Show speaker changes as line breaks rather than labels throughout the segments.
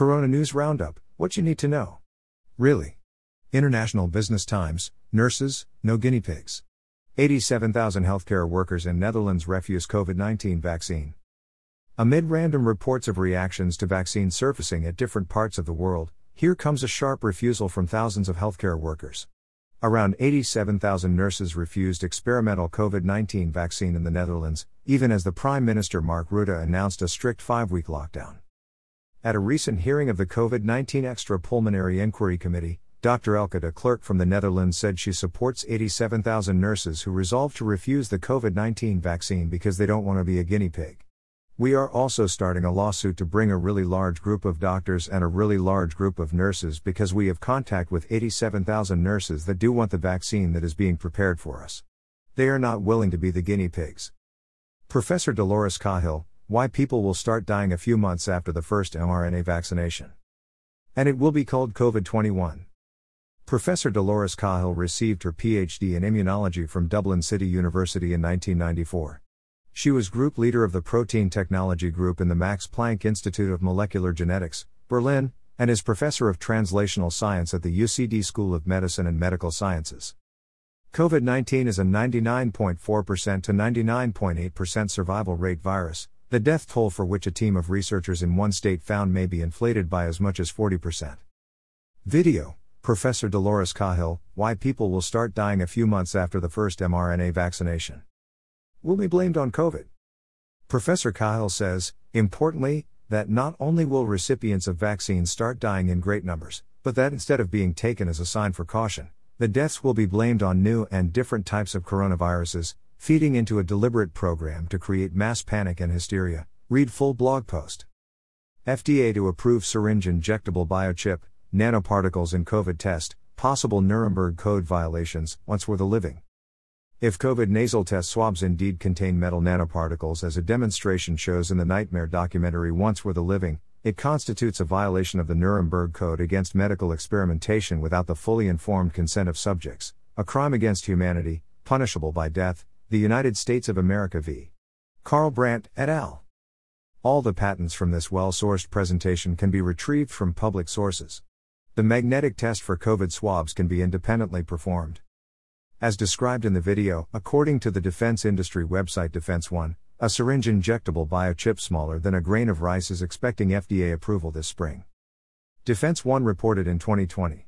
Corona News Roundup What you need to know. Really. International Business Times Nurses, no guinea pigs. 87,000 healthcare workers in Netherlands refuse COVID 19 vaccine. Amid random reports of reactions to vaccines surfacing at different parts of the world, here comes a sharp refusal from thousands of healthcare workers. Around 87,000 nurses refused experimental COVID 19 vaccine in the Netherlands, even as the Prime Minister Mark Rutte announced a strict five week lockdown. At a recent hearing of the COVID 19 Extra Parliamentary Inquiry Committee, Dr. Elke de Klerk from the Netherlands said she supports 87,000 nurses who resolve to refuse the COVID 19 vaccine because they don't want to be a guinea pig. We are also starting a lawsuit to bring a really large group of doctors and a really large group of nurses because we have contact with 87,000 nurses that do want the vaccine that is being prepared for us. They are not willing to be the guinea pigs. Professor Dolores Cahill, why people will start dying a few months after the first mRNA vaccination. And it will be called COVID 21. Professor Dolores Cahill received her PhD in immunology from Dublin City University in 1994. She was group leader of the Protein Technology Group in the Max Planck Institute of Molecular Genetics, Berlin, and is professor of translational science at the UCD School of Medicine and Medical Sciences. COVID 19 is a 99.4% to 99.8% survival rate virus, the death toll for which a team of researchers in one state found may be inflated by as much as 40%. Video Professor Dolores Cahill Why people will start dying a few months after the first mRNA vaccination. Will be blamed on COVID. Professor Cahill says, importantly, that not only will recipients of vaccines start dying in great numbers, but that instead of being taken as a sign for caution, the deaths will be blamed on new and different types of coronaviruses, feeding into a deliberate program to create mass panic and hysteria. Read full blog post. FDA to approve syringe injectable biochip, nanoparticles in COVID test, possible Nuremberg Code violations, once were the living. If COVID nasal test swabs indeed contain metal nanoparticles, as a demonstration shows in the Nightmare documentary Once Were the Living, it constitutes a violation of the Nuremberg Code against medical experimentation without the fully informed consent of subjects, a crime against humanity, punishable by death, the United States of America v. Carl Brandt, et al. All the patents from this well sourced presentation can be retrieved from public sources. The magnetic test for COVID swabs can be independently performed. As described in the video, according to the defense industry website Defense One, a syringe injectable biochip smaller than a grain of rice is expecting FDA approval this spring. Defense One reported in 2020.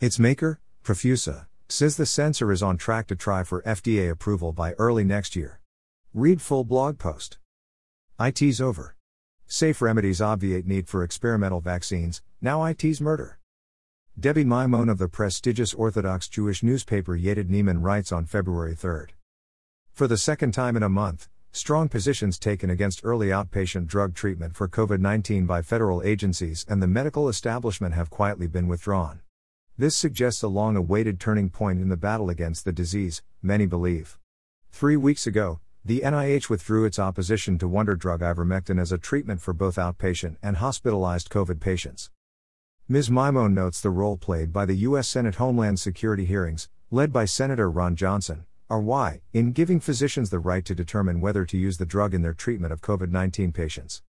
Its maker, Profusa, says the sensor is on track to try for FDA approval by early next year. Read full blog post. IT's over. Safe remedies obviate need for experimental vaccines, now IT's murder. Debbie Maimon of the prestigious Orthodox Jewish newspaper Yated Ne'eman writes on February 3. For the second time in a month, strong positions taken against early outpatient drug treatment for COVID 19 by federal agencies and the medical establishment have quietly been withdrawn. This suggests a long awaited turning point in the battle against the disease, many believe. Three weeks ago, the NIH withdrew its opposition to wonder drug ivermectin as a treatment for both outpatient and hospitalized COVID patients. Ms. Maimon notes the role played by the U.S. Senate Homeland Security hearings, led by Senator Ron Johnson, are why, in giving physicians the right to determine whether to use the drug in their treatment of COVID 19 patients.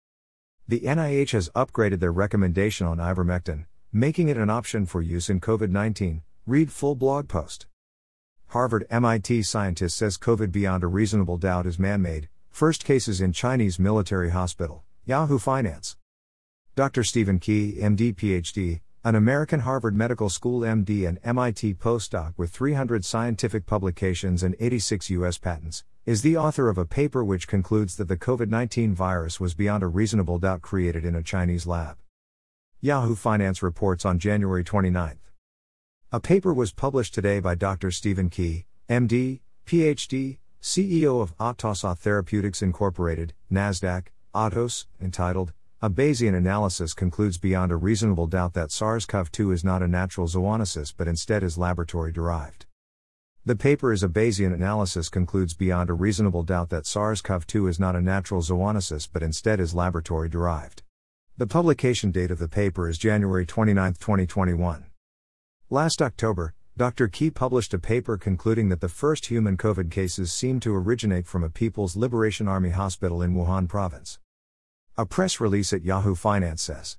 The NIH has upgraded their recommendation on ivermectin, making it an option for use in COVID 19. Read full blog post. Harvard MIT scientist says COVID beyond a reasonable doubt is man made, first cases in Chinese military hospital, Yahoo Finance. Dr. Steven Quay, MD PhD, an American Harvard Medical School MD and MIT postdoc with 300 scientific publications and 86 U.S. patents, is the author of a paper which concludes that the COVID 19 virus was beyond a reasonable doubt created in a Chinese lab. Yahoo Finance reports on January 29. A paper was published today by Dr. Steven Quay, MD, PhD, CEO of Atossa Therapeutics Incorporated, NASDAQ, Atos, entitled, A Bayesian analysis concludes beyond a reasonable doubt that SARS CoV 2 is not a natural zoonosis but instead is laboratory derived. The paper is a Bayesian analysis concludes beyond a reasonable doubt that SARS CoV 2 is not a natural zoonosis but instead is laboratory derived. The publication date of the paper is January 29, 2021. Last October, Dr. Quay published a paper concluding that the first human COVID cases seemed to originate from a People's Liberation Army hospital in Wuhan province. A press release at Yahoo Finance says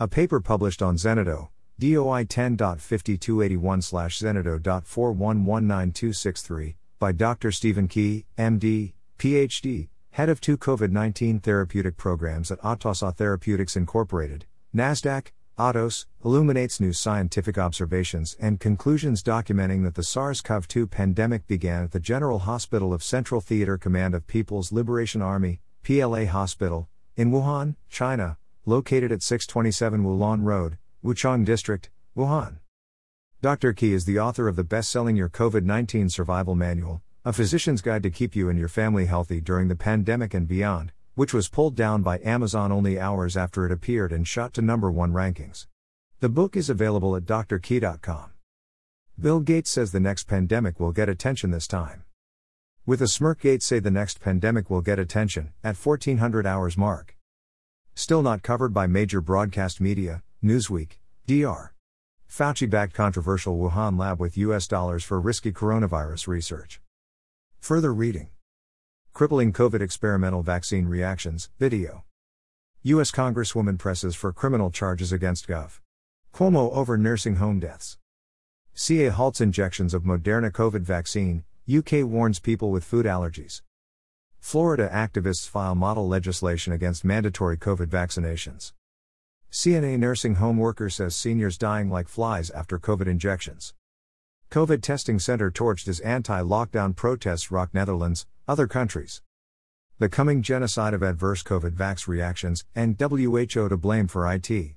A paper published on Zenodo, DOI 10.5281 Zenodo.4119263, by Dr. Steven Quay, MD, PhD, head of two COVID 19 therapeutic programs at Atossa Therapeutics Incorporated, NASDAQ, Atos, illuminates new scientific observations and conclusions documenting that the SARS CoV 2 pandemic began at the General Hospital of Central Theater Command of People's Liberation Army, PLA Hospital, in Wuhan, China, located at 627 Wuluo Road, Wuchang District, Wuhan. Dr. Quay is the author of the best selling Your COVID 19 Survival Manual, a physician's guide to keep you and your family healthy during the pandemic and beyond which was pulled down by Amazon only hours after it appeared and shot to number one rankings. The book is available at drquay.com. Bill Gates says the next pandemic will get attention this time. With a smirk, Gates say the next pandemic will get attention at 1400 hours mark. Still not covered by major broadcast media, Newsweek, DR. Fauci backed controversial Wuhan lab with US dollars for risky coronavirus research. Further reading. Crippling COVID experimental vaccine reactions, video. U.S. Congresswoman presses for criminal charges against Gov. Cuomo over nursing home deaths. CA halts injections of Moderna COVID vaccine, UK warns people with food allergies. Florida activists file model legislation against mandatory COVID vaccinations. CNA nursing home worker says seniors dying like flies after COVID injections. COVID testing center torched as anti lockdown protests rock Netherlands, other countries. The coming genocide of adverse COVID vax reactions, and WHO to blame for IT.